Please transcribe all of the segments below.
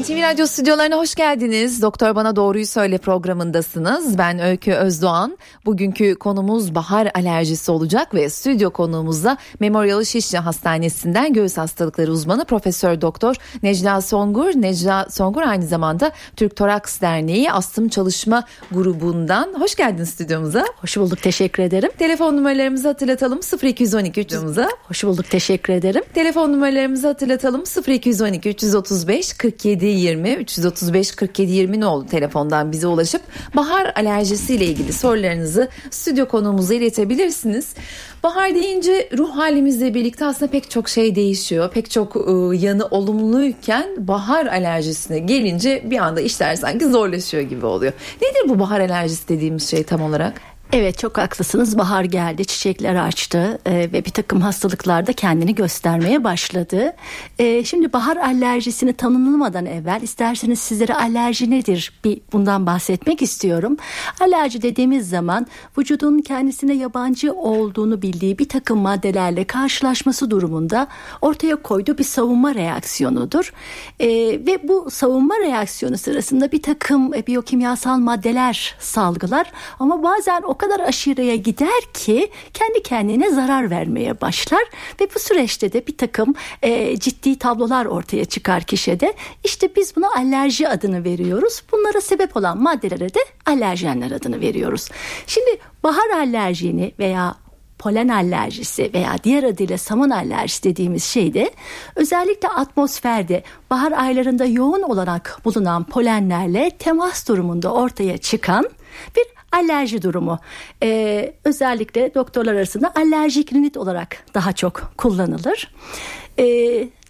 NTV Radyo stüdyolarına hoş geldiniz. Doktor Bana Doğruyu Söyle programındasınız. Ben Öykü Özdoğan. Bugünkü konumuz bahar alerjisi olacak ve stüdyo konuğumuzda Memorial Şişli Hastanesi'nden göğüs hastalıkları uzmanı Profesör Doktor Necla Songur. Necla Songur aynı zamanda Türk Toraks Derneği Astım Çalışma Grubu'ndan. Hoş geldiniz stüdyomuza. Hoş bulduk teşekkür ederim. Telefon numaralarımızı hatırlatalım 0212 300'umuza. Hoş bulduk teşekkür ederim. Telefon numaralarımızı hatırlatalım 0212 335 47 20 335 47 20 ne oldu telefondan bize ulaşıp bahar alerjisiyle ilgili sorularınızı stüdyo konuğumuza iletebilirsiniz. Bahar deyince ruh halimizle birlikte aslında pek çok şey değişiyor. Pek çok ıı, yanı olumluyken bahar alerjisine gelince bir anda işler sanki zorlaşıyor gibi oluyor. Nedir bu bahar alerjisi dediğimiz şey tam olarak? Evet çok haklısınız. Bahar geldi, çiçekler açtı e, ve bir takım hastalıklar da kendini göstermeye başladı. E, şimdi bahar alerjisini tanımlamadan evvel isterseniz sizlere alerji nedir bir bundan bahsetmek istiyorum. Alerji dediğimiz zaman vücudun kendisine yabancı olduğunu bildiği bir takım maddelerle karşılaşması durumunda ortaya koyduğu bir savunma reaksiyonudur. E, ve bu savunma reaksiyonu sırasında bir takım e, biyokimyasal maddeler salgılar ama bazen o kadar aşırıya gider ki kendi kendine zarar vermeye başlar ve bu süreçte de bir takım e, ciddi tablolar ortaya çıkar kişide. İşte biz buna alerji adını veriyoruz. Bunlara sebep olan maddelere de alerjenler adını veriyoruz. Şimdi bahar alerjini veya polen alerjisi veya diğer adıyla saman alerjisi dediğimiz şeyde özellikle atmosferde bahar aylarında yoğun olarak bulunan polenlerle temas durumunda ortaya çıkan bir alerji durumu. Ee, özellikle doktorlar arasında alerjik rinit olarak daha çok kullanılır. Ee,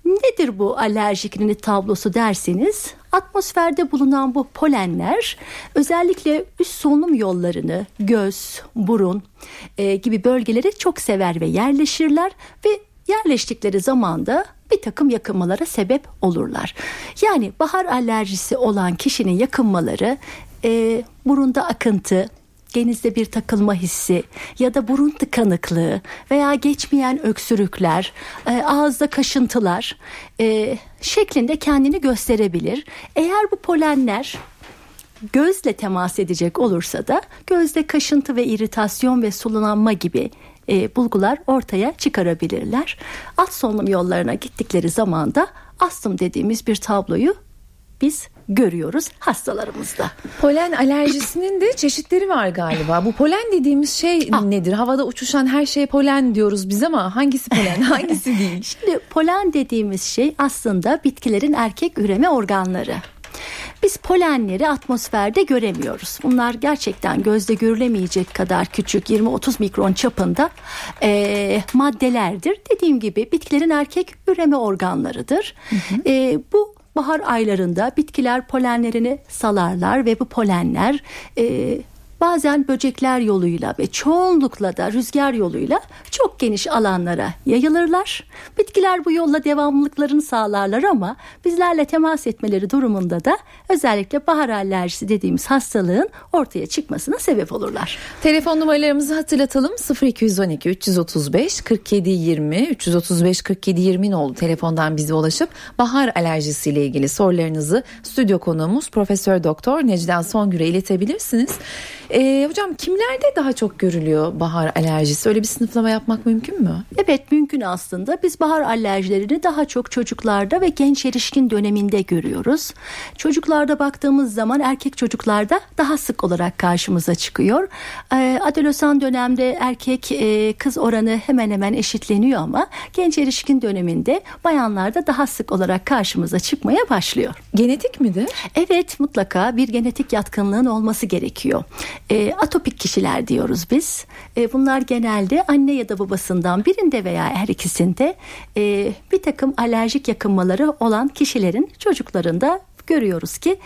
nedir bu alerjik rinit tablosu derseniz atmosferde bulunan bu polenler özellikle üst solunum yollarını göz, burun e, gibi bölgeleri çok sever ve yerleşirler ve yerleştikleri zamanda bir takım yakınmalara sebep olurlar. Yani bahar alerjisi olan kişinin yakınmaları e, burunda akıntı, genizde bir takılma hissi ya da burun tıkanıklığı veya geçmeyen öksürükler, e, ağızda kaşıntılar e, şeklinde kendini gösterebilir. Eğer bu polenler gözle temas edecek olursa da gözde kaşıntı ve iritasyon ve sulanma gibi e, bulgular ortaya çıkarabilirler. Alt solunum yollarına gittikleri zaman da astım dediğimiz bir tabloyu biz görüyoruz hastalarımızda. Polen alerjisinin de çeşitleri var galiba. Bu polen dediğimiz şey ah. nedir? Havada uçuşan her şey polen diyoruz biz ama hangisi polen hangisi değil? Şimdi polen dediğimiz şey aslında bitkilerin erkek üreme organları. Biz polenleri atmosferde göremiyoruz. Bunlar gerçekten gözde görülemeyecek kadar küçük 20-30 mikron çapında e, maddelerdir. Dediğim gibi bitkilerin erkek üreme organlarıdır. Hı hı. E, bu bahar aylarında bitkiler polenlerini salarlar ve bu polenler e, bazen böcekler yoluyla ve çoğunlukla da rüzgar yoluyla çok geniş alanlara yayılırlar. Bitkiler bu yolla devamlılıklarını sağlarlar ama bizlerle temas etmeleri durumunda da özellikle bahar alerjisi dediğimiz hastalığın ortaya çıkmasına sebep olurlar. Telefon numaralarımızı hatırlatalım 0212 335 47 20 335 47 20 oldu telefondan bize ulaşıp bahar alerjisiyle ilgili sorularınızı stüdyo konuğumuz Profesör Doktor Necden Songür'e iletebilirsiniz. Ee, hocam kimlerde daha çok görülüyor bahar alerjisi? Öyle bir sınıflama yapmak mümkün mü? Evet mümkün aslında. Biz bahar alerjilerini daha çok çocuklarda ve genç erişkin döneminde görüyoruz. Çocuklarda baktığımız zaman erkek çocuklarda daha sık olarak karşımıza çıkıyor. Ee, adolesan dönemde erkek e, kız oranı hemen hemen eşitleniyor ama genç erişkin döneminde bayanlarda daha sık olarak karşımıza çıkmaya başlıyor. Genetik midir? Evet mutlaka bir genetik yatkınlığın olması gerekiyor. E, atopik kişiler diyoruz biz. E, bunlar genelde anne ya da babasından birinde veya her ikisinde e, bir takım alerjik yakınmaları olan kişilerin çocuklarında görüyoruz ki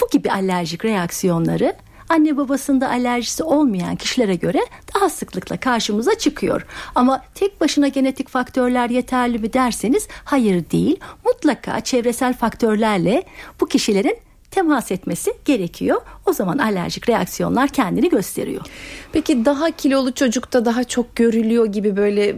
bu gibi alerjik reaksiyonları anne babasında alerjisi olmayan kişilere göre daha sıklıkla karşımıza çıkıyor. Ama tek başına genetik faktörler yeterli mi derseniz hayır değil. Mutlaka çevresel faktörlerle bu kişilerin temas etmesi gerekiyor. O zaman alerjik reaksiyonlar kendini gösteriyor. Peki daha kilolu çocukta daha çok görülüyor gibi böyle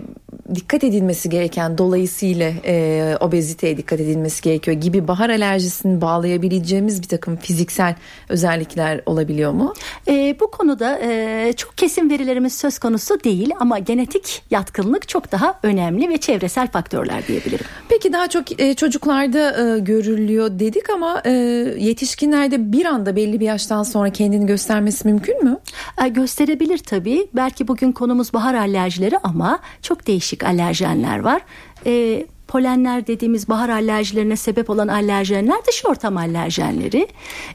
dikkat edilmesi gereken dolayısıyla e, obeziteye dikkat edilmesi gerekiyor gibi bahar alerjisini bağlayabileceğimiz bir takım fiziksel özellikler olabiliyor mu? E, bu konuda e, çok kesin verilerimiz söz konusu değil ama genetik yatkınlık çok daha önemli ve çevresel faktörler diyebilirim. Peki daha çok e, çocuklarda e, görülüyor dedik ama e, yetişkinlerde bir anda belli bir yaştan sonra kendini göstermesi mümkün mü? E, gösterebilir tabii. Belki bugün konumuz bahar alerjileri ama çok değişik alerjenler var. E, polenler dediğimiz bahar alerjilerine sebep olan alerjenler dış ortam alerjenleri.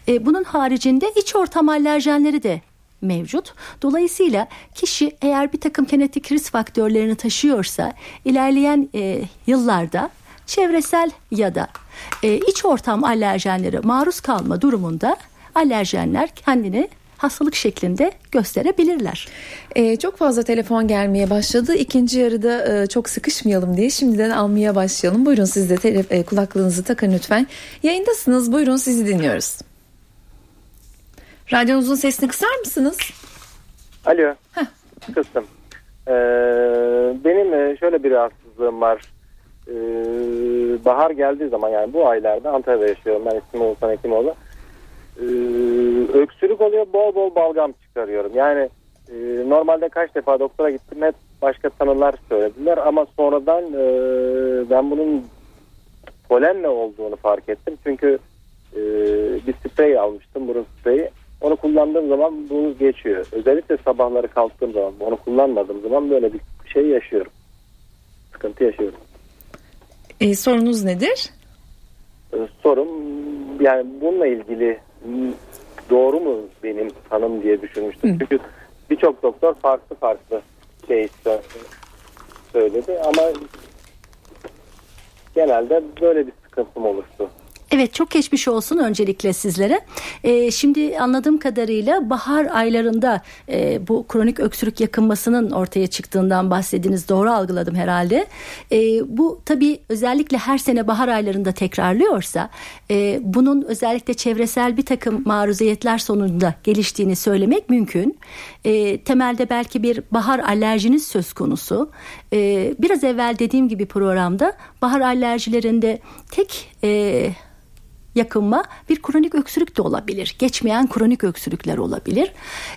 E, bunun haricinde iç ortam alerjenleri de mevcut. Dolayısıyla kişi eğer bir takım genetik risk faktörlerini taşıyorsa ilerleyen e, yıllarda çevresel ya da e, iç ortam alerjenleri maruz kalma durumunda alerjenler kendini hastalık şeklinde gösterebilirler. Ee, çok fazla telefon gelmeye başladı. İkinci yarıda e, çok sıkışmayalım diye şimdiden almaya başlayalım. Buyurun siz de tele, e, kulaklığınızı takın lütfen. Yayındasınız. Buyurun sizi dinliyoruz. Radyonuzun sesini kısar mısınız? Alo. Heh. Kıstım. Ee, benim e, şöyle bir rahatsızlığım var. Ee, bahar geldiği zaman yani bu aylarda Antalya'da yaşıyorum. Ben ismim Oğuzhan Hekimoğlu. Ee, öksürük oluyor. Bol bol balgam çıkarıyorum. Yani e, normalde kaç defa doktora gittim. Hep başka tanılar söylediler. Ama sonradan e, ben bunun polenle olduğunu fark ettim. Çünkü e, bir sprey almıştım. Burun spreyi. Onu kullandığım zaman bu geçiyor. Özellikle sabahları kalktığım zaman onu kullanmadığım zaman böyle bir şey yaşıyorum. Sıkıntı yaşıyorum. E, sorunuz nedir? Ee, sorum yani bununla ilgili doğru mu benim tanım diye düşünmüştüm. Hı. Çünkü birçok doktor farklı farklı şey söyledi ama genelde böyle bir sıkıntım oluştu. Evet çok geçmiş olsun öncelikle sizlere. Ee, şimdi anladığım kadarıyla bahar aylarında e, bu kronik öksürük yakınmasının ortaya çıktığından bahsediniz. Doğru algıladım herhalde. E, bu tabii özellikle her sene bahar aylarında tekrarlıyorsa e, bunun özellikle çevresel bir takım maruziyetler sonunda geliştiğini söylemek mümkün. E, temelde belki bir bahar alerjiniz söz konusu. E, biraz evvel dediğim gibi programda bahar alerjilerinde tek... E, yakınma bir kronik öksürük de olabilir. Geçmeyen kronik öksürükler olabilir.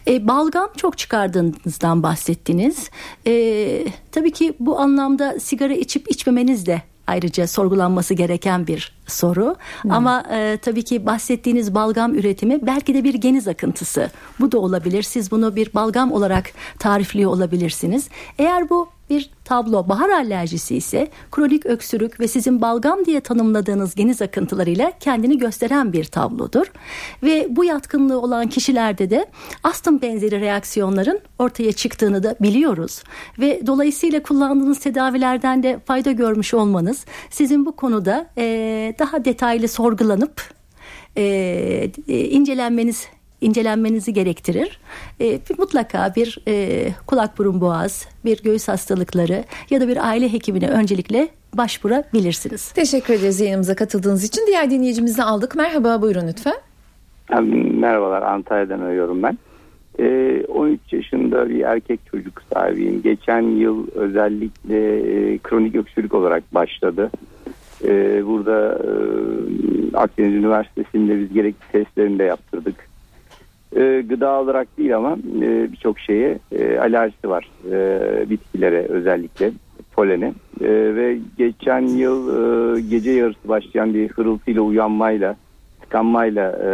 E, balgam çok çıkardığınızdan bahsettiniz. E, tabii ki bu anlamda sigara içip içmemeniz de ayrıca sorgulanması gereken bir soru. Hmm. Ama e, tabii ki bahsettiğiniz balgam üretimi belki de bir geniz akıntısı. Bu da olabilir. Siz bunu bir balgam olarak tarifliyor olabilirsiniz. Eğer bu bir tablo bahar alerjisi ise kronik öksürük ve sizin balgam diye tanımladığınız geniz akıntılarıyla kendini gösteren bir tablodur. Ve bu yatkınlığı olan kişilerde de astım benzeri reaksiyonların ortaya çıktığını da biliyoruz. Ve dolayısıyla kullandığınız tedavilerden de fayda görmüş olmanız sizin bu konuda e, daha detaylı sorgulanıp e, e, incelenmeniz incelenmenizi gerektirir. E, mutlaka bir e, kulak burun boğaz, bir göğüs hastalıkları ya da bir aile hekimine öncelikle başvurabilirsiniz. Teşekkür ederiz yayınımıza katıldığınız için. Diğer dinleyicimizi aldık. Merhaba buyurun lütfen. Merhabalar Antalya'dan arıyorum ben. E, 13 yaşında bir erkek çocuk sahibiyim. Geçen yıl özellikle e, kronik öksürük olarak başladı. E, burada e, Akdeniz Üniversitesi'nde biz gerekli testlerini de yaptırdık e, gıda olarak değil ama e, birçok şeye e, alerjisi var. E, bitkilere özellikle polene. E, ve geçen yıl e, gece yarısı başlayan bir hırıltıyla uyanmayla tıkanmayla e,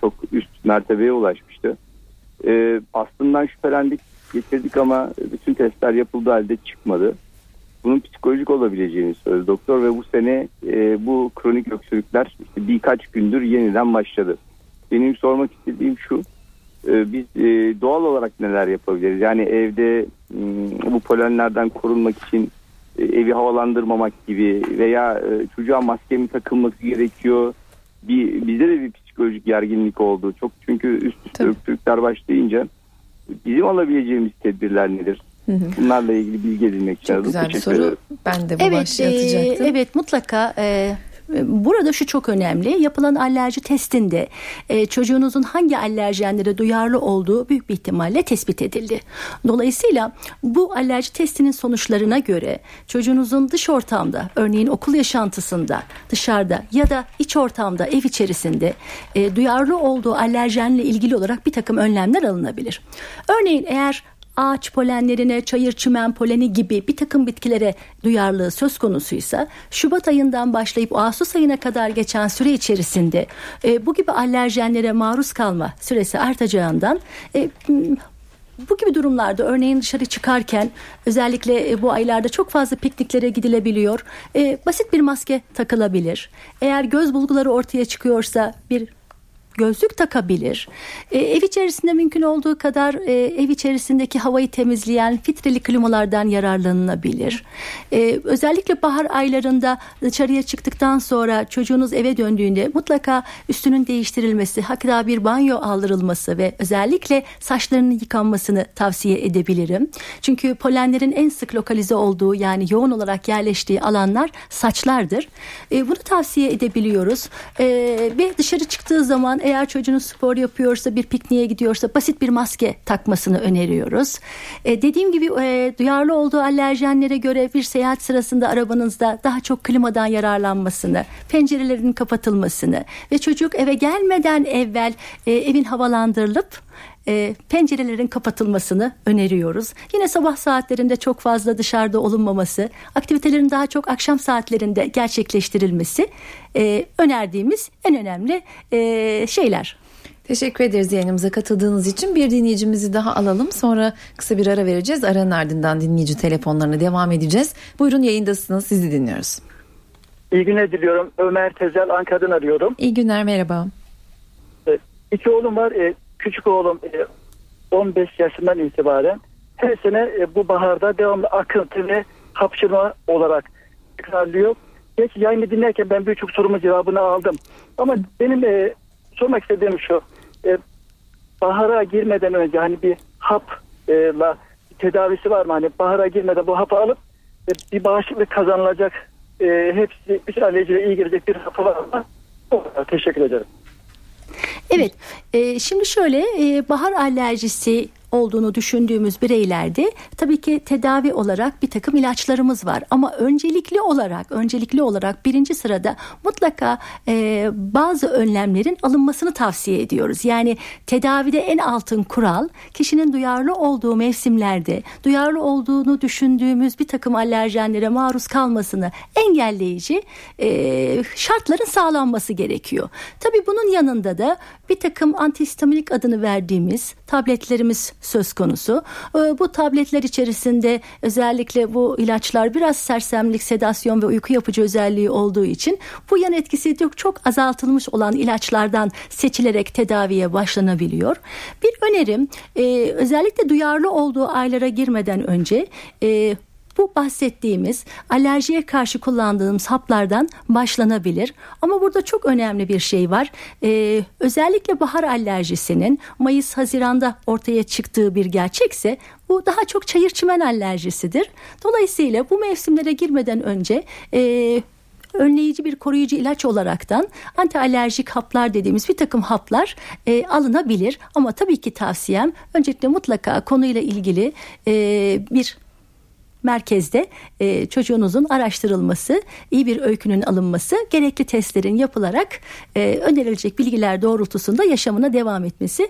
çok üst mertebeye ulaşmıştı. E, aslında şüphelendik getirdik ama bütün testler yapıldı halde çıkmadı. Bunun psikolojik olabileceğini söyledi doktor ve bu sene e, bu kronik öksürükler işte birkaç gündür yeniden başladı. Benim sormak istediğim şu ee, biz e, doğal olarak neler yapabiliriz? Yani evde hmm, bu polenlerden korunmak için e, evi havalandırmamak gibi veya e, çocuğa maske mi takılması gerekiyor? Bir, bizde de bir psikolojik gerginlik oldu. Çok çünkü üst üste öksürükler başlayınca bizim alabileceğimiz tedbirler nedir? Hı hı. Bunlarla ilgili bilgi edinmek için. Çok güzel bir soru. Ben de bu evet, e, evet mutlaka e, burada şu çok önemli. Yapılan alerji testinde e, çocuğunuzun hangi alerjenlere duyarlı olduğu büyük bir ihtimalle tespit edildi. Dolayısıyla bu alerji testinin sonuçlarına göre çocuğunuzun dış ortamda örneğin okul yaşantısında dışarıda ya da iç ortamda ev içerisinde e, duyarlı olduğu alerjenle ilgili olarak bir takım önlemler alınabilir. Örneğin eğer ağaç polenlerine, çayır çimen poleni gibi bir takım bitkilere duyarlılığı söz konusuysa Şubat ayından başlayıp Ağustos ayına kadar geçen süre içerisinde e, bu gibi alerjenlere maruz kalma süresi artacağından e, bu gibi durumlarda örneğin dışarı çıkarken özellikle e, bu aylarda çok fazla pikniklere gidilebiliyor. E, basit bir maske takılabilir. Eğer göz bulguları ortaya çıkıyorsa bir gözlük takabilir. E, ev içerisinde mümkün olduğu kadar e, ev içerisindeki havayı temizleyen filtreli klimalardan yararlanılabilir. E, özellikle bahar aylarında dışarıya çıktıktan sonra çocuğunuz eve döndüğünde mutlaka üstünün değiştirilmesi, hatta bir banyo aldırılması ve özellikle saçlarının yıkanmasını tavsiye edebilirim. Çünkü polenlerin en sık lokalize olduğu yani yoğun olarak yerleştiği alanlar saçlardır. E, bunu tavsiye edebiliyoruz. E, ve dışarı çıktığı zaman eğer çocuğunuz spor yapıyorsa bir pikniğe gidiyorsa basit bir maske takmasını öneriyoruz. E, dediğim gibi e, duyarlı olduğu alerjenlere göre bir seyahat sırasında arabanızda daha çok klimadan yararlanmasını, pencerelerin kapatılmasını ve çocuk eve gelmeden evvel e, evin havalandırılıp e, pencerelerin kapatılmasını öneriyoruz. Yine sabah saatlerinde çok fazla dışarıda olunmaması, aktivitelerin daha çok akşam saatlerinde gerçekleştirilmesi e, önerdiğimiz en önemli e, şeyler. Teşekkür ederiz yayınımıza katıldığınız için. Bir dinleyicimizi daha alalım. Sonra kısa bir ara vereceğiz. Aranın ardından dinleyici telefonlarına devam edeceğiz. Buyurun yayındasınız. Sizi dinliyoruz. İyi günler diliyorum. Ömer Tezel Ankara'dan arıyorum. İyi günler merhaba. İki oğlum var. Küçük oğlum 15 e, yaşından itibaren her sene e, bu baharda devamlı akıntı ve hapşırma olarak tekrarlıyor. Geç yayını dinlerken ben birçok sorumun cevabını aldım. Ama benim e, sormak istediğim şu. E, bahara girmeden önce hani bir hapla tedavisi var mı? Hani bahara girmeden bu hapı alıp e, bir bağışıklık kazanılacak e, hepsi bütün alerjiyle iyi gelecek bir hapı var mı? Teşekkür ederim. Evet, e, şimdi şöyle e, bahar alerjisi olduğunu düşündüğümüz bireylerde tabii ki tedavi olarak bir takım ilaçlarımız var ama öncelikli olarak öncelikli olarak birinci sırada mutlaka e, bazı önlemlerin alınmasını tavsiye ediyoruz. Yani tedavide en altın kural kişinin duyarlı olduğu mevsimlerde duyarlı olduğunu düşündüğümüz bir takım alerjenlere maruz kalmasını engelleyici e, şartların sağlanması gerekiyor. Tabii bunun yanında da bir takım antihistaminik adını verdiğimiz tabletlerimiz söz konusu. Ee, bu tabletler içerisinde özellikle bu ilaçlar biraz sersemlik, sedasyon ve uyku yapıcı özelliği olduğu için bu yan etkisi çok, azaltılmış olan ilaçlardan seçilerek tedaviye başlanabiliyor. Bir önerim e, özellikle duyarlı olduğu aylara girmeden önce e, bu bahsettiğimiz alerjiye karşı kullandığımız haplardan başlanabilir. Ama burada çok önemli bir şey var. Ee, özellikle bahar alerjisinin Mayıs-Haziran'da ortaya çıktığı bir gerçekse bu daha çok çayır çimen alerjisidir. Dolayısıyla bu mevsimlere girmeden önce e, önleyici bir koruyucu ilaç olaraktan anti alerjik haplar dediğimiz bir takım haplar e, alınabilir. Ama tabii ki tavsiyem öncelikle mutlaka konuyla ilgili e, bir merkezde e, çocuğunuzun araştırılması, iyi bir öykünün alınması, gerekli testlerin yapılarak e, önerilecek bilgiler doğrultusunda yaşamına devam etmesi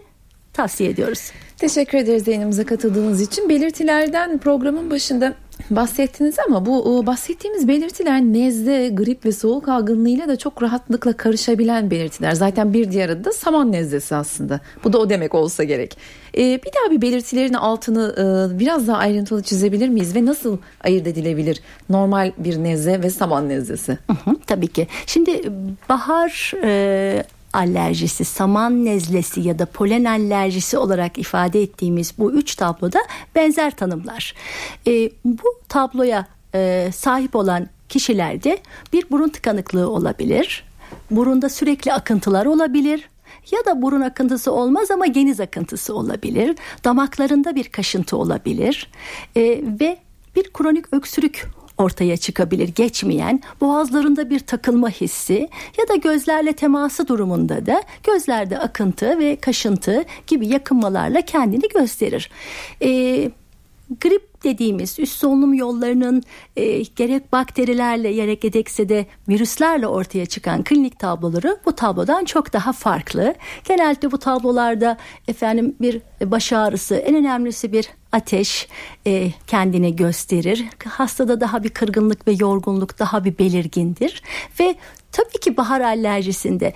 tavsiye ediyoruz. Teşekkür ederiz yayınımıza katıldığınız için. Belirtilerden programın başında bahsettiniz ama bu bahsettiğimiz belirtiler nezle, grip ve soğuk algınlığıyla da çok rahatlıkla karışabilen belirtiler. Zaten bir diğer adı da saman nezlesi aslında. Bu da o demek olsa gerek. Ee, bir daha bir belirtilerin altını e, biraz daha ayrıntılı çizebilir miyiz ve nasıl ayırt edilebilir normal bir nezle ve saman nezlesi? Hı tabii ki. Şimdi bahar e, alerjisi, saman nezlesi ya da polen alerjisi olarak ifade ettiğimiz bu üç tabloda benzer tanımlar. E, bu tabloya e, sahip olan kişilerde bir burun tıkanıklığı olabilir. Burunda sürekli akıntılar olabilir ya da burun akıntısı olmaz ama geniz akıntısı olabilir. Damaklarında bir kaşıntı olabilir e, ve bir kronik öksürük ortaya çıkabilir. Geçmeyen, boğazlarında bir takılma hissi ya da gözlerle teması durumunda da gözlerde akıntı ve kaşıntı gibi yakınmalarla kendini gösterir. Ee, grip dediğimiz üst solunum yollarının e, gerek bakterilerle gerek gerekse de virüslerle ortaya çıkan klinik tabloları bu tablodan çok daha farklı. Genelde bu tablolarda efendim bir baş ağrısı en önemlisi bir ateş e, kendini gösterir. Hastada daha bir kırgınlık ve yorgunluk daha bir belirgindir ve tabii ki bahar alerjisinde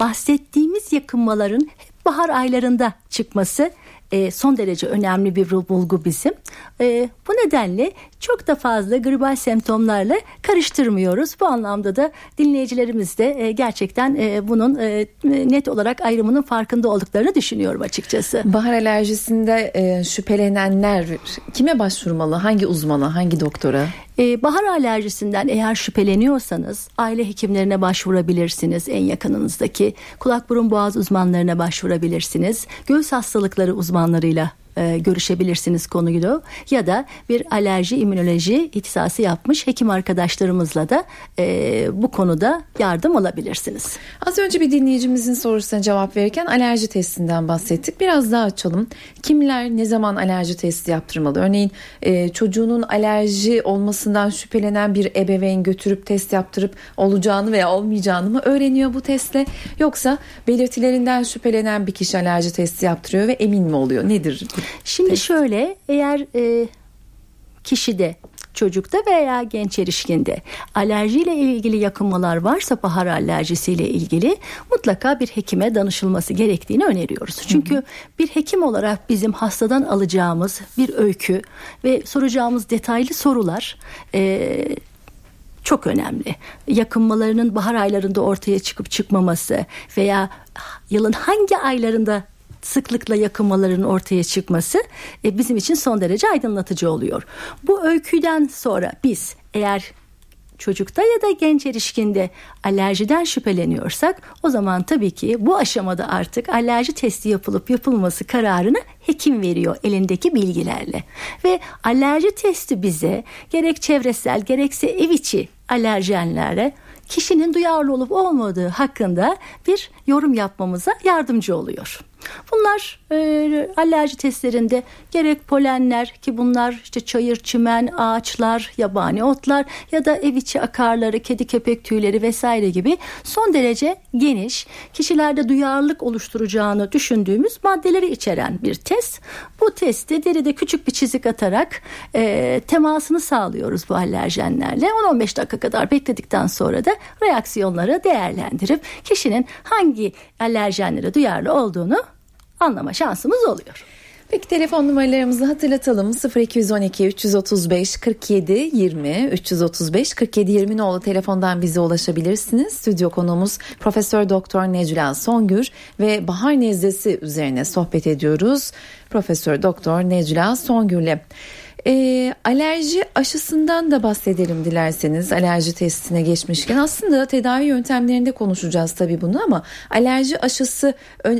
bahsettiğimiz yakınmaların bahar aylarında çıkması e, son derece önemli bir bulgu bizim. E, bu nedenle çok da fazla gribal semptomlarla karıştırmıyoruz. Bu anlamda da dinleyicilerimiz de e, gerçekten bunun net olarak ayrımının farkında olduklarını düşünüyorum açıkçası. Bahar alerjisinde şüphelenenler kime başvurmalı? Hangi uzmana, hangi doktora? Ee, bahar alerjisinden eğer şüpheleniyorsanız aile hekimlerine başvurabilirsiniz en yakınınızdaki. Kulak burun boğaz uzmanlarına başvurabilirsiniz. Göğüs hastalıkları uzmanlarıyla e, görüşebilirsiniz konuyla ya da bir alerji immünoloji ihtisası yapmış hekim arkadaşlarımızla da e, bu konuda yardım alabilirsiniz. Az önce bir dinleyicimizin sorusuna cevap verirken alerji testinden bahsettik. Biraz daha açalım. Kimler ne zaman alerji testi yaptırmalı? Örneğin e, çocuğunun alerji olmasından şüphelenen bir ebeveyn götürüp test yaptırıp olacağını veya olmayacağını mı öğreniyor bu testle? Yoksa belirtilerinden şüphelenen bir kişi alerji testi yaptırıyor ve emin mi oluyor? Nedir Şimdi Peki. şöyle eğer e, kişide çocukta veya genç erişkinde alerjiyle ilgili yakınmalar varsa bahar alerjisiyle ilgili mutlaka bir hekime danışılması gerektiğini öneriyoruz. Çünkü hı hı. bir hekim olarak bizim hastadan alacağımız bir öykü ve soracağımız detaylı sorular e, çok önemli. Yakınmalarının bahar aylarında ortaya çıkıp çıkmaması veya yılın hangi aylarında sıklıkla yakınmaların ortaya çıkması e, bizim için son derece aydınlatıcı oluyor. Bu öyküden sonra biz eğer çocukta ya da genç erişkinde alerjiden şüpheleniyorsak o zaman tabii ki bu aşamada artık alerji testi yapılıp yapılması kararını hekim veriyor elindeki bilgilerle. Ve alerji testi bize gerek çevresel gerekse ev içi alerjenlere kişinin duyarlı olup olmadığı hakkında bir yorum yapmamıza yardımcı oluyor. Bunlar e, alerji testlerinde gerek polenler ki bunlar işte çayır, çimen, ağaçlar, yabani otlar ya da ev içi akarları, kedi köpek tüyleri vesaire gibi son derece geniş kişilerde duyarlılık oluşturacağını düşündüğümüz maddeleri içeren bir test. Bu testi deride küçük bir çizik atarak e, temasını sağlıyoruz bu alerjenlerle. 10-15 dakika kadar bekledikten sonra da reaksiyonları değerlendirip kişinin hangi alerjenlere duyarlı olduğunu anlama şansımız oluyor. Peki telefon numaralarımızı hatırlatalım 0212 335 47 20 335 47 20 nolu telefondan bize ulaşabilirsiniz. Stüdyo konuğumuz Profesör Doktor Necla Songür ve bahar nezlesi üzerine sohbet ediyoruz. Profesör Doktor Necla Songür'le. E, alerji aşısından da bahsedelim dilerseniz alerji testine geçmişken aslında tedavi yöntemlerinde konuşacağız tabii bunu ama alerji aşısı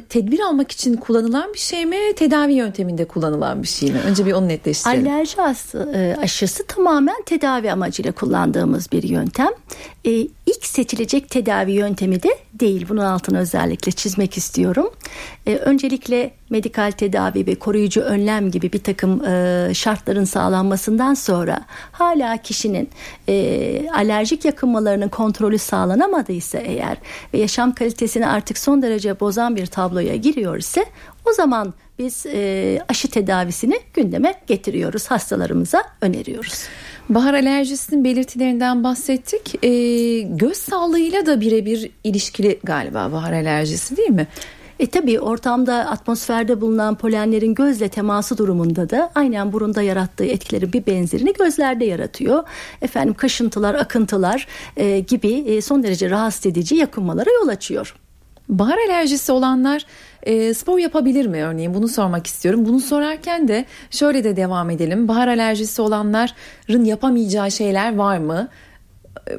tedbir almak için kullanılan bir şey mi tedavi yönteminde kullanılan bir şey mi? Önce bir onu netleştirelim. Alerji aşısı, aşısı tamamen tedavi amacıyla kullandığımız bir yöntem. E, ilk seçilecek tedavi yöntemi de değil. Bunun altını özellikle çizmek istiyorum. E, öncelikle medikal tedavi ve koruyucu önlem gibi bir takım e, şartların sağlanmasından sonra hala kişinin e, alerjik yakınmalarının kontrolü sağlanamadıysa eğer ve yaşam kalitesini artık son derece bozan bir tabloya giriyor ise o zaman biz e, aşı tedavisini gündeme getiriyoruz hastalarımıza öneriyoruz. Bahar alerjisinin belirtilerinden bahsettik. Ee, göz sağlığıyla da birebir ilişkili galiba bahar alerjisi değil mi? E tabii ortamda atmosferde bulunan polenlerin gözle teması durumunda da aynen burunda yarattığı etkilerin bir benzerini gözlerde yaratıyor. Efendim kaşıntılar, akıntılar e, gibi e, son derece rahatsız edici yakınmalara yol açıyor. Bahar alerjisi olanlar e, spor yapabilir mi örneğin bunu sormak istiyorum. Bunu sorarken de şöyle de devam edelim. Bahar alerjisi olanların yapamayacağı şeyler var mı?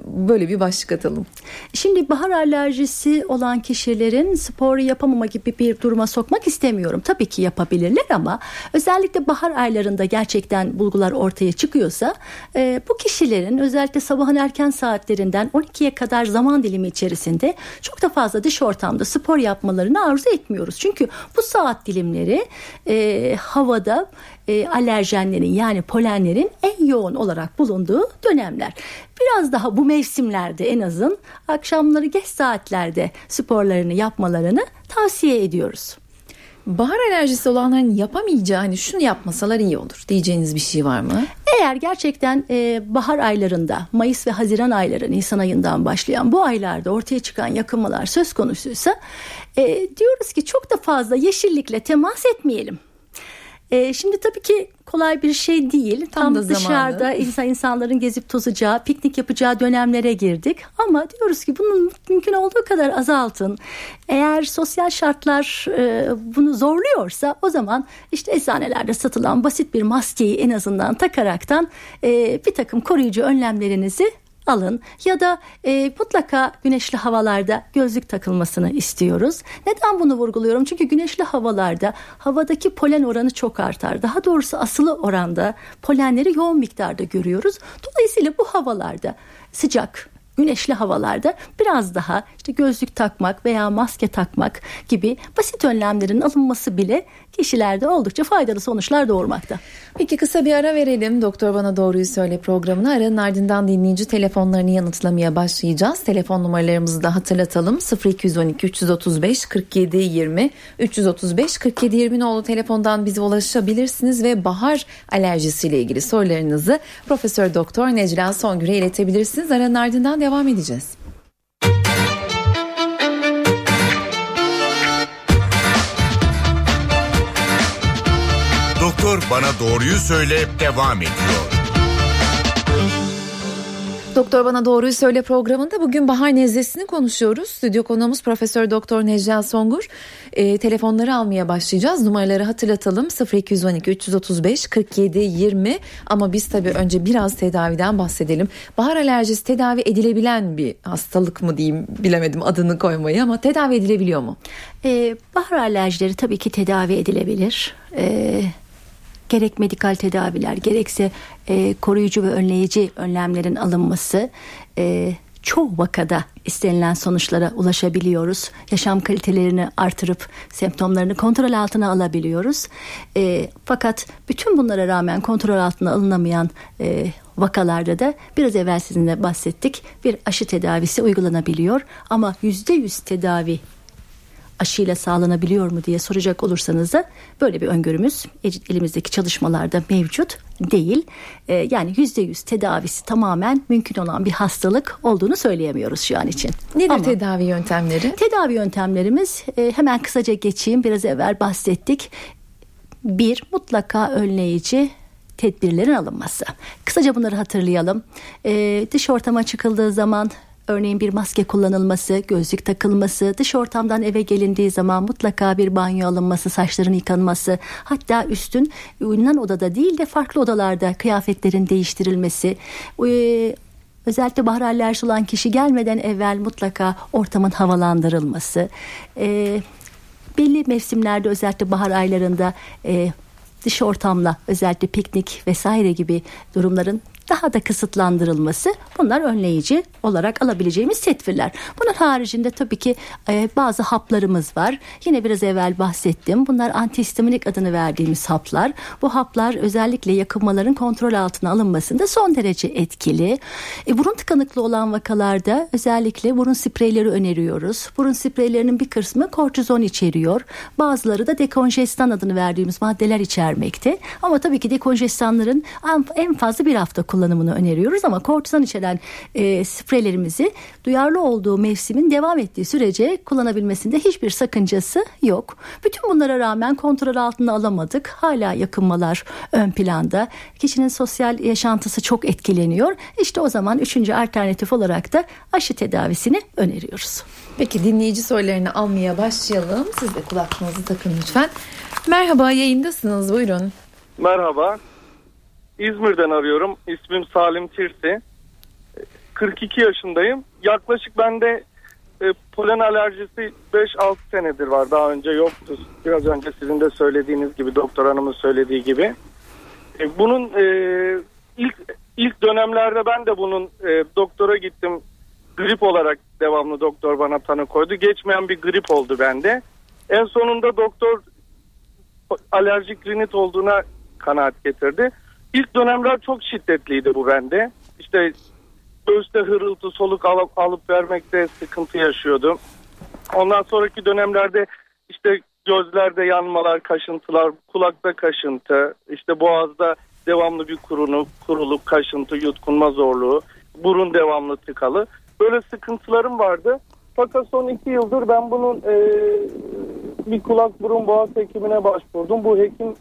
Böyle bir başlık atalım. Şimdi bahar alerjisi olan kişilerin sporu yapamama gibi bir duruma sokmak istemiyorum. Tabii ki yapabilirler ama özellikle bahar aylarında gerçekten bulgular ortaya çıkıyorsa e, bu kişilerin özellikle sabahın erken saatlerinden 12'ye kadar zaman dilimi içerisinde çok da fazla dış ortamda spor yapmalarını arzu etmiyoruz. Çünkü bu saat dilimleri e, havada e, alerjenlerin yani polenlerin en yoğun olarak bulunduğu dönemler. Biraz daha bu mevsimlerde en azın akşamları geç saatlerde sporlarını yapmalarını tavsiye ediyoruz. Bahar alerjisi olanların yapamayacağı hani şunu yapmasalar iyi olur diyeceğiniz bir şey var mı? Eğer gerçekten e, bahar aylarında Mayıs ve Haziran ayları Nisan ayından başlayan bu aylarda ortaya çıkan yakınmalar söz konusuysa e, diyoruz ki çok da fazla yeşillikle temas etmeyelim. E, şimdi tabii ki kolay bir şey değil. Tam, Tam da dışarıda zamanı. insan insanların gezip tozacağı, piknik yapacağı dönemlere girdik. Ama diyoruz ki bunun mümkün olduğu kadar azaltın. Eğer sosyal şartlar e, bunu zorluyorsa o zaman işte eczanelerde satılan basit bir maskeyi en azından takaraktan e, bir takım koruyucu önlemlerinizi alın ya da e, mutlaka güneşli havalarda gözlük takılmasını istiyoruz. Neden bunu vurguluyorum? Çünkü güneşli havalarda havadaki polen oranı çok artar. Daha doğrusu asılı oranda polenleri yoğun miktarda görüyoruz. Dolayısıyla bu havalarda sıcak güneşli havalarda biraz daha işte gözlük takmak veya maske takmak gibi basit önlemlerin alınması bile kişilerde oldukça faydalı sonuçlar doğurmakta. Peki kısa bir ara verelim. Doktor Bana Doğruyu Söyle programını aranın ardından dinleyici telefonlarını yanıtlamaya başlayacağız. Telefon numaralarımızı da hatırlatalım. 0212 335 47 20 335 47 20 nolu telefondan bize ulaşabilirsiniz ve bahar alerjisiyle ilgili sorularınızı Profesör Doktor Necla Songür'e iletebilirsiniz. Aranın ardından devam edeceğiz. Doktor Bana Doğruyu Söyle devam ediyor. Doktor Bana Doğruyu Söyle programında bugün bahar nezlesini konuşuyoruz. Stüdyo konuğumuz Profesör Doktor Necla Songur. E, telefonları almaya başlayacağız. Numaraları hatırlatalım. 0212 335 47 20 ama biz tabii önce biraz tedaviden bahsedelim. Bahar alerjisi tedavi edilebilen bir hastalık mı diyeyim bilemedim adını koymayı ama tedavi edilebiliyor mu? E, bahar alerjileri tabii ki tedavi edilebilir. Evet gerek medikal tedaviler gerekse e, koruyucu ve önleyici önlemlerin alınması e, çoğu vakada istenilen sonuçlara ulaşabiliyoruz. Yaşam kalitelerini artırıp semptomlarını kontrol altına alabiliyoruz. E, fakat bütün bunlara rağmen kontrol altına alınamayan e, vakalarda da biraz evvel sizinle bahsettik bir aşı tedavisi uygulanabiliyor. Ama yüzde yüz tedavi aşıyla sağlanabiliyor mu diye soracak olursanız da böyle bir öngörümüz elimizdeki çalışmalarda mevcut değil. Ee, yani yüzde yüz tedavisi tamamen mümkün olan bir hastalık olduğunu söyleyemiyoruz şu an için. Nedir Ama, tedavi yöntemleri? Tedavi yöntemlerimiz e, hemen kısaca geçeyim biraz evvel bahsettik. Bir mutlaka önleyici tedbirlerin alınması. Kısaca bunları hatırlayalım. Dış ortama çıkıldığı zaman Örneğin bir maske kullanılması, gözlük takılması, dış ortamdan eve gelindiği zaman mutlaka bir banyo alınması, saçların yıkanması, hatta üstün uyunan odada değil de farklı odalarda kıyafetlerin değiştirilmesi, özellikle bahar alerjisi olan kişi gelmeden evvel mutlaka ortamın havalandırılması, e, belli mevsimlerde özellikle bahar aylarında e, dış ortamla özellikle piknik vesaire gibi durumların daha da kısıtlandırılması bunlar önleyici olarak alabileceğimiz tedbirler. Bunun haricinde tabii ki e, bazı haplarımız var. Yine biraz evvel bahsettim. Bunlar antihistaminik adını verdiğimiz haplar. Bu haplar özellikle yakınmaların kontrol altına alınmasında son derece etkili. E, burun tıkanıklı olan vakalarda özellikle burun spreyleri öneriyoruz. Burun spreylerinin bir kısmı kortizon içeriyor. Bazıları da dekonjestan adını verdiğimiz maddeler içermekte. Ama tabii ki dekonjestanların en fazla bir hafta kullanımını öneriyoruz ama kortizon içeren e, spreylerimizi duyarlı olduğu mevsimin devam ettiği sürece kullanabilmesinde hiçbir sakıncası yok. Bütün bunlara rağmen kontrol altına alamadık. Hala yakınmalar ön planda. Kişinin sosyal yaşantısı çok etkileniyor. İşte o zaman üçüncü alternatif olarak da aşı tedavisini öneriyoruz. Peki dinleyici sorularını almaya başlayalım. Siz de kulaklığınızı takın lütfen. Merhaba yayındasınız buyurun. Merhaba. İzmir'den arıyorum. İsmim Salim Tirsi. 42 yaşındayım. Yaklaşık bende e, polen alerjisi 5-6 senedir var. Daha önce yoktu. Biraz önce sizin de söylediğiniz gibi doktor hanımın söylediği gibi. E, bunun e, ilk ilk dönemlerde ben de bunun e, doktora gittim. Grip olarak devamlı doktor bana tanı koydu. Geçmeyen bir grip oldu bende. En sonunda doktor alerjik rinit olduğuna kanaat getirdi. İlk dönemler çok şiddetliydi bu bende. İşte göğüste hırıltı, soluk alıp, alıp vermekte sıkıntı yaşıyordum. Ondan sonraki dönemlerde işte gözlerde yanmalar, kaşıntılar, kulakta kaşıntı, işte boğazda devamlı bir kurunu, kuruluk, kaşıntı, yutkunma zorluğu, burun devamlı tıkalı. Böyle sıkıntılarım vardı. Fakat son iki yıldır ben bunun e, bir kulak burun boğaz hekimine başvurdum. Bu hekim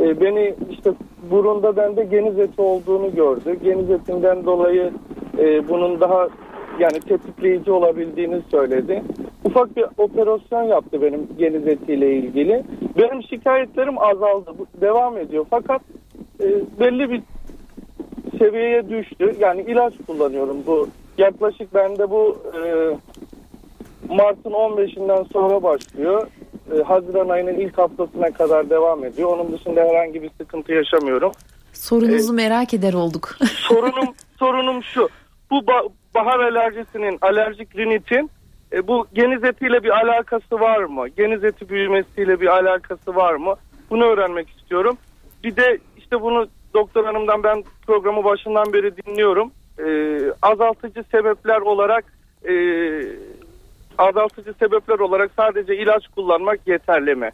e, beni işte burunda bende geniz eti olduğunu gördü. Geniz etinden dolayı e, bunun daha yani tetikleyici olabildiğini söyledi. Ufak bir operasyon yaptı benim geniz etiyle ilgili. Benim şikayetlerim azaldı. Bu devam ediyor. Fakat e, belli bir seviyeye düştü. Yani ilaç kullanıyorum bu. Yaklaşık bende bu e, Mart'ın 15'inden sonra başlıyor. E, Haziran ayının ilk haftasına kadar devam ediyor. Onun dışında herhangi bir sıkıntı yaşamıyorum. Sorunuzu ee, merak eder olduk. sorunum sorunum şu. Bu ba- bahar alerjisinin, alerjik rinitin e, bu geniz etiyle bir alakası var mı? Geniz eti büyümesiyle bir alakası var mı? Bunu öğrenmek istiyorum. Bir de işte bunu doktor hanımdan ben programı başından beri dinliyorum. E, azaltıcı sebepler olarak e, azaltıcı sebepler olarak sadece ilaç kullanmak yeterli mi?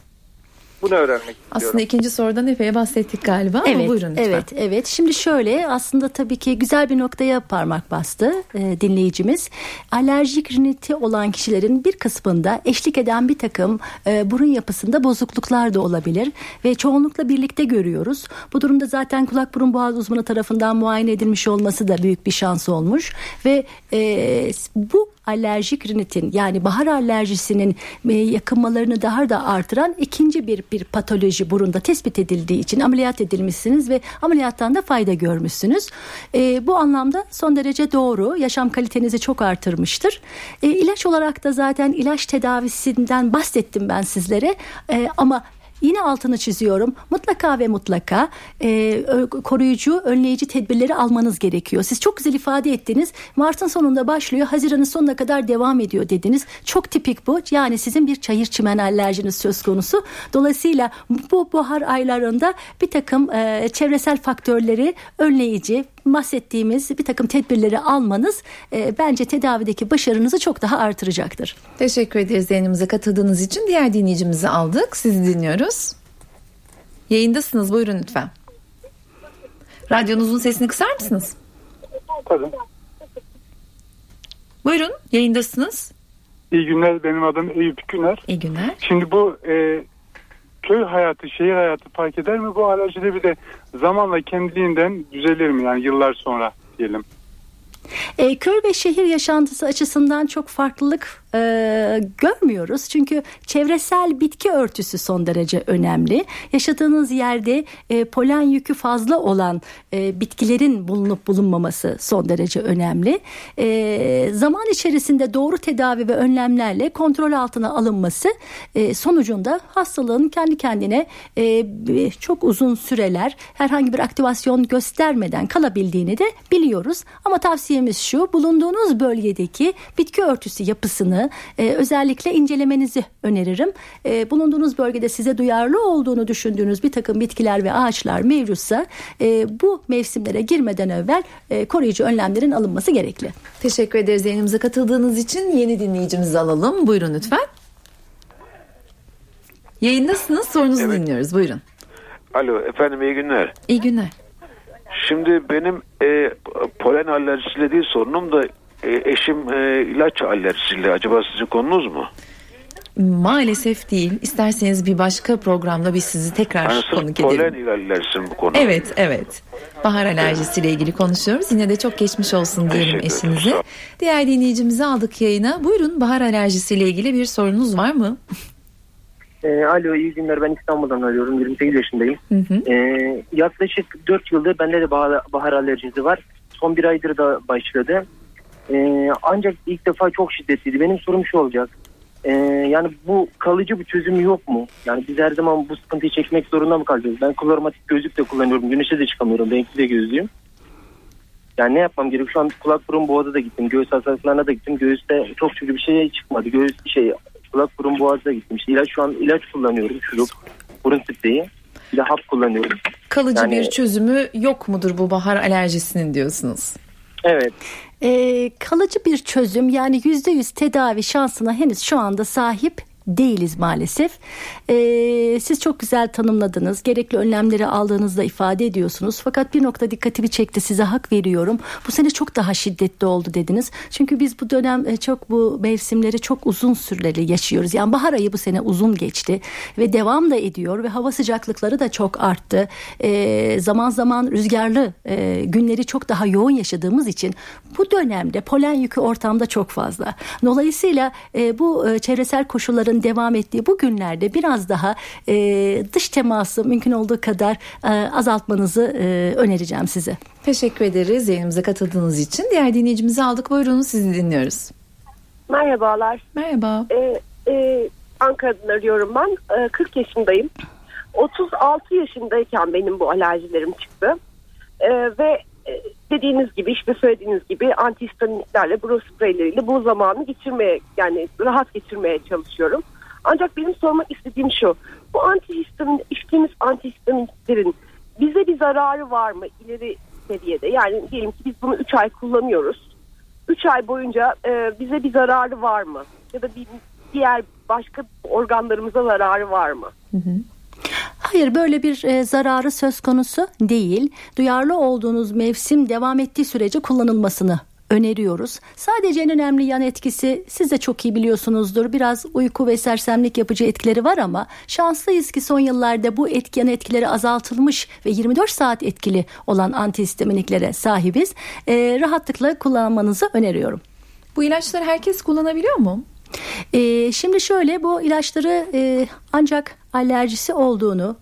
Bunu öğrenmek istiyorum. Aslında ikinci sorudan epey bahsettik galiba evet, ama buyurun lütfen. Evet, evet. Şimdi şöyle aslında tabii ki güzel bir noktaya parmak bastı e, dinleyicimiz. Alerjik riniti olan kişilerin bir kısmında eşlik eden bir takım e, burun yapısında bozukluklar da olabilir ve çoğunlukla birlikte görüyoruz. Bu durumda zaten kulak burun boğaz uzmanı tarafından muayene edilmiş olması da büyük bir şans olmuş ve e, bu alerjik rinitin yani bahar alerjisinin e, yakınmalarını daha da artıran ikinci bir bir patoloji burunda tespit edildiği için ameliyat edilmişsiniz ve ameliyattan da fayda görmüşsünüz. E, bu anlamda son derece doğru. Yaşam kalitenizi çok artırmıştır. E, ilaç olarak da zaten ilaç tedavisinden bahsettim ben sizlere. E, ama Yine altını çiziyorum. Mutlaka ve mutlaka e, koruyucu, önleyici tedbirleri almanız gerekiyor. Siz çok güzel ifade ettiniz. Mart'ın sonunda başlıyor, Haziran'ın sonuna kadar devam ediyor dediniz. Çok tipik bu. Yani sizin bir çayır çimen alerjiniz söz konusu. Dolayısıyla bu bahar aylarında bir takım e, çevresel faktörleri önleyici, bahsettiğimiz bir takım tedbirleri almanız e, bence tedavideki başarınızı çok daha artıracaktır. Teşekkür ederiz yayınımıza katıldığınız için. Diğer dinleyicimizi aldık. Sizi dinliyoruz. Yayındasınız. Buyurun lütfen. Radyonuzun sesini kısar mısınız? Tabii. Buyurun yayındasınız. İyi günler benim adım Eyüp Güner. İyi günler. Şimdi bu e, köy hayatı, şehir hayatı fark eder mi bu alerjide bir de zamanla kendiliğinden düzelir mi yani yıllar sonra diyelim. E, köy ve şehir yaşantısı açısından çok farklılık e, görmüyoruz. Çünkü çevresel bitki örtüsü son derece önemli. Yaşadığınız yerde e, polen yükü fazla olan e, bitkilerin bulunup bulunmaması son derece önemli. E, zaman içerisinde doğru tedavi ve önlemlerle kontrol altına alınması e, sonucunda hastalığın kendi kendine e, çok uzun süreler herhangi bir aktivasyon göstermeden kalabildiğini de biliyoruz. Ama tavsiyemiz şu bulunduğunuz bölgedeki bitki örtüsü yapısını e, özellikle incelemenizi öneririm. E, bulunduğunuz bölgede size duyarlı olduğunu düşündüğünüz bir takım bitkiler ve ağaçlar mevcutsa e, bu mevsimlere girmeden evvel e, koruyucu önlemlerin alınması gerekli. Teşekkür ederiz yayınımıza katıldığınız için. Yeni dinleyicimizi alalım. Buyurun lütfen. Yayındasınız sorunuzu evet. dinliyoruz. Buyurun. Alo efendim iyi günler. İyi günler. Şimdi benim e, polen alerjisiyle değil sorunum da e, eşim e, ilaç alerjisiyle. Acaba sizin konunuz mu? Maalesef değil. İsterseniz bir başka programda biz sizi tekrar yani konuk edelim. Polen alerjisi bu konu. Evet, evet. Bahar alerjisiyle ilgili konuşuyoruz. Yine de çok geçmiş olsun diyelim eşinize. Diğer dinleyicimizi aldık yayına. Buyurun bahar alerjisiyle ilgili bir sorunuz var mı? E, alo iyi günler ben İstanbul'dan arıyorum 28 yaşındayım. Hı hı. E, yaklaşık 4 yıldır bende de bahar, bahar alerjisi var. Son bir aydır da başladı. Ee, ancak ilk defa çok şiddetliydi. Benim sorum şu olacak. Ee, yani bu kalıcı bir çözümü yok mu? Yani biz her zaman bu sıkıntıyı çekmek zorunda mı kalacağız? Ben kloromatik gözlük de kullanıyorum. Güneşe de çıkamıyorum. Renkli de gözlüğüm. Yani ne yapmam gerekiyor? Şu an kulak burun boğaza da gittim. Göğüs hastalıklarına da gittim. Göğüste çok şükür bir şey çıkmadı. Göğüs şey kulak burun boğaza da gittim. İşte ilaç şu an ilaç kullanıyorum. Şurup, burun spreyi. Bir de hap kullanıyorum. Kalıcı Yani- bir çözümü yok mudur bu bahar alerjisinin diyorsunuz? Evet. Ee, kalıcı bir çözüm yani yüzde yüz tedavi şansına henüz şu anda sahip değiliz maalesef. Ee, siz çok güzel tanımladınız. Gerekli önlemleri aldığınızda ifade ediyorsunuz. Fakat bir nokta dikkatimi çekti size hak veriyorum. Bu sene çok daha şiddetli oldu dediniz. Çünkü biz bu dönem e, çok bu mevsimleri çok uzun süreli yaşıyoruz. Yani bahar ayı bu sene uzun geçti ve devam da ediyor ve hava sıcaklıkları da çok arttı. Ee, zaman zaman rüzgarlı e, günleri çok daha yoğun yaşadığımız için bu dönemde polen yükü ortamda çok fazla. Dolayısıyla e, bu e, çevresel koşulların devam ettiği bu günlerde biraz daha e, dış teması mümkün olduğu kadar e, azaltmanızı e, önereceğim size. Teşekkür ederiz yayınımıza katıldığınız için. Diğer dinleyicimizi aldık. Buyurun sizi dinliyoruz. Merhabalar. Merhaba. Ee, e, Ankara'dan arıyorum ben. Ee, 40 yaşındayım. 36 yaşındayken benim bu alerjilerim çıktı. Ee, ve dediğiniz gibi işte söylediğiniz gibi antihistaminiklerle, bro spreyleriyle bu zamanı geçirmeye yani rahat geçirmeye çalışıyorum. Ancak benim sormak istediğim şu. Bu antihistamin, içtiğimiz antihistaminiklerin bize bir zararı var mı ileri seviyede? Yani diyelim ki biz bunu 3 ay kullanıyoruz. 3 ay boyunca e, bize bir zararı var mı? Ya da bir diğer başka organlarımıza zararı var mı? Hayır böyle bir e, zararı söz konusu değil. Duyarlı olduğunuz mevsim devam ettiği sürece kullanılmasını öneriyoruz. Sadece en önemli yan etkisi siz de çok iyi biliyorsunuzdur. Biraz uyku ve sersemlik yapıcı etkileri var ama şanslıyız ki son yıllarda bu etki yan etkileri azaltılmış ve 24 saat etkili olan antihistaminikleri sahibiz. E, rahatlıkla kullanmanızı öneriyorum. Bu ilaçları herkes kullanabiliyor mu? E, şimdi şöyle bu ilaçları e, ancak alerjisi olduğunu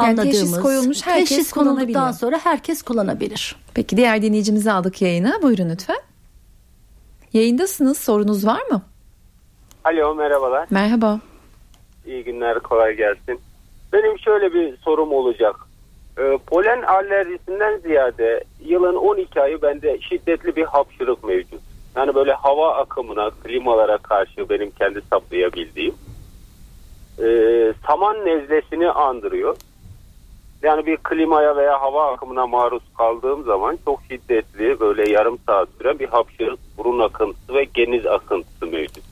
Yani anladığımız teşhis koyulmuş, herkes teşhis konulduktan kullanabiliyor. sonra herkes kullanabilir. Peki diğer dinleyicimizi aldık yayına. Buyurun lütfen. Yayındasınız. Sorunuz var mı? Alo merhabalar. Merhaba. İyi günler kolay gelsin. Benim şöyle bir sorum olacak. Ee, polen alerjisinden ziyade yılın 12 ayı bende şiddetli bir hapşırık mevcut. Yani böyle hava akımına, klimalara karşı benim kendi saplayabildiğim. Ee, saman nezlesini andırıyor. Yani bir klimaya veya hava akımına maruz kaldığım zaman çok şiddetli böyle yarım saat süren bir hapşırık, burun akıntısı ve geniz akıntısı mevcut.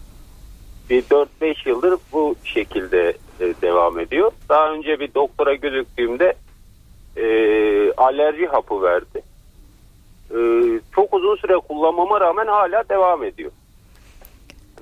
Bir 4-5 yıldır bu şekilde e, devam ediyor. Daha önce bir doktora gözüktüğümde e, alerji hapı verdi. E, çok uzun süre kullanmama rağmen hala devam ediyor.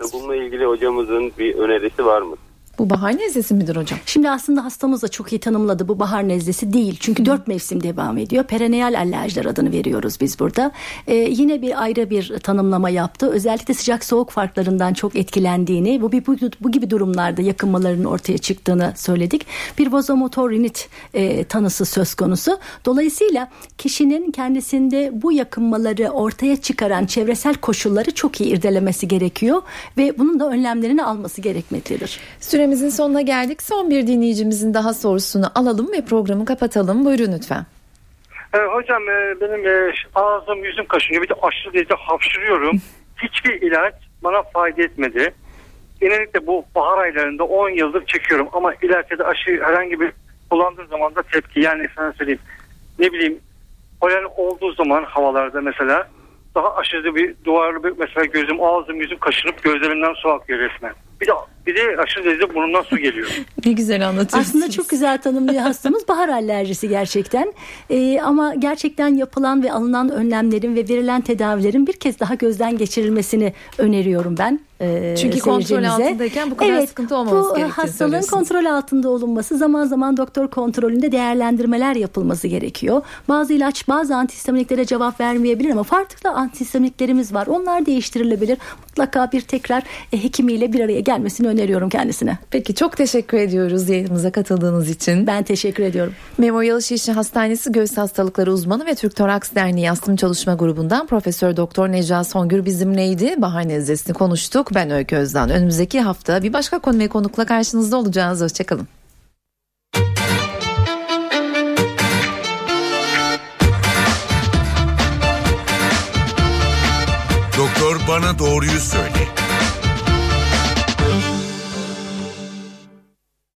Yani bununla ilgili hocamızın bir önerisi var mı? Bu bahar nezlesi midir hocam? Şimdi aslında hastamız da çok iyi tanımladı bu bahar nezlesi değil. Çünkü dört mevsim devam ediyor. Perennial alerjiler adını veriyoruz biz burada. Ee, yine bir ayrı bir tanımlama yaptı. Özellikle sıcak soğuk farklarından çok etkilendiğini, bu, bu, bu gibi durumlarda yakınmaların ortaya çıktığını söyledik. Bir vazomotor rinit e, tanısı söz konusu. Dolayısıyla kişinin kendisinde bu yakınmaları ortaya çıkaran çevresel koşulları çok iyi irdelemesi gerekiyor ve bunun da önlemlerini alması gerekmektedir. Süremizin sonuna geldik. Son bir dinleyicimizin daha sorusunu alalım ve programı kapatalım. Buyurun lütfen. Ee, hocam e, benim e, ağzım yüzüm kaşınıyor. Bir de aşırı derecede hapşırıyorum. Hiçbir ilaç bana fayda etmedi. Genellikle bu bahar aylarında 10 yıldır çekiyorum. Ama ya da aşı herhangi bir kullandığım zaman da tepki. Yani sana söyleyeyim. Ne bileyim polen olduğu zaman havalarda mesela daha aşırı bir duvarlı bir mesela gözüm ağzım yüzüm kaşınıp gözlerimden su akıyor resmen. Bir de bir de aşırı derecede burnumdan su geliyor. Ne güzel anlatıyorsunuz. Aslında çok güzel tanımlıyor hastamız bahar alerjisi gerçekten. Ee, ama gerçekten yapılan ve alınan önlemlerin ve verilen tedavilerin bir kez daha gözden geçirilmesini öneriyorum ben. E, Çünkü kontrol altındayken bu kadar sıkıntı olmaması bu gerektiğini hastalığın söylüyorsunuz. kontrol altında olunması zaman zaman doktor kontrolünde değerlendirmeler yapılması gerekiyor. Bazı ilaç bazı antihistaminikleri cevap vermeyebilir ama farklı antihistaminiklerimiz var. Onlar değiştirilebilir. Mutlaka bir tekrar e, hekimiyle bir araya gelmesini öneriyorum kendisine. Peki çok teşekkür ediyoruz yayınımıza katıldığınız için. Ben teşekkür ediyorum. Memo Yalışişi Hastanesi Göğüs Hastalıkları Uzmanı ve Türk Toraks Derneği Astım Çalışma Grubu'ndan Profesör Doktor Necla Songür bizimleydi. Bahar nezlesini konuştuk. Ben Öykü Özden. Önümüzdeki hafta bir başka konu ve konukla karşınızda olacağız. Hoşçakalın. Doktor bana doğruyu söyle.